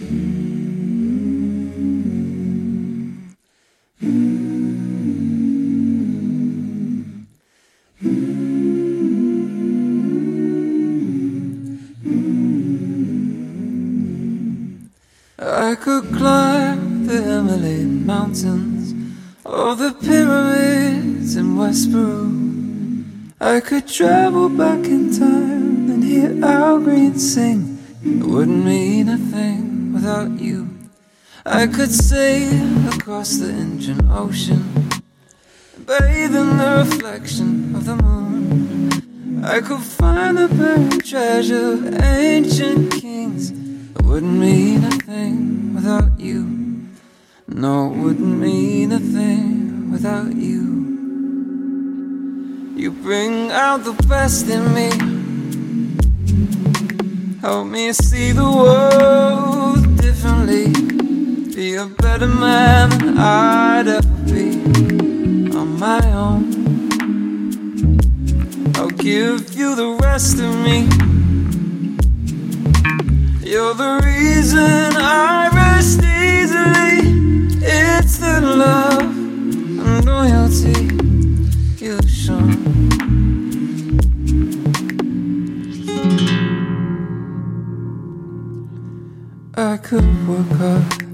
I could climb the Himalayan mountains or the pyramids in West Peru. I could travel back in time and hear Al Green sing. It wouldn't mean a thing without you. I could sail across the Indian Ocean, bathe in the reflection of the moon. I could find the buried treasure of ancient kings. It wouldn't mean a thing without you. No, it wouldn't mean a thing without you. You bring out the best in me. Help me see the world. Be a better man than I'd ever be on my own. I'll give you the rest of me. You're the reason I rest easily. It's the love and loyalty you've shown. I could work hard,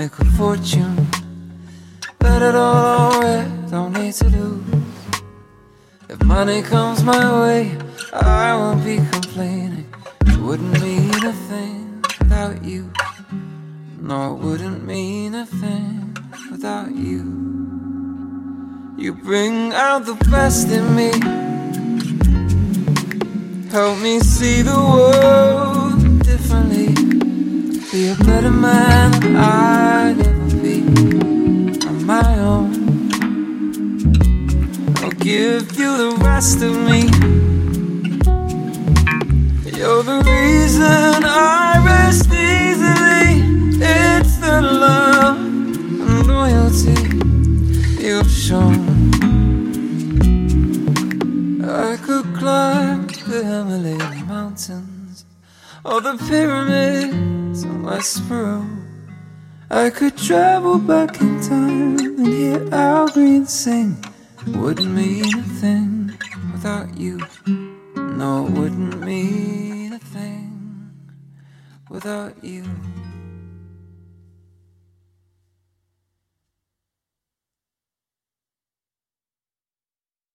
make a fortune, let it all away, don't need to lose. If money comes my way, I won't be complaining. It wouldn't mean a thing without you. No, it wouldn't mean a thing without you. You bring out the best in me. Help me see the world differently. Be a better man than rest of me. You're the reason I rest easily. It's the love and loyalty you've shown. I could climb the Himalayan mountains or the pyramids in West Peru. I could travel back in time and hear Al Green sing. Wouldn't mean a thing without you. No, it wouldn't mean a thing without you.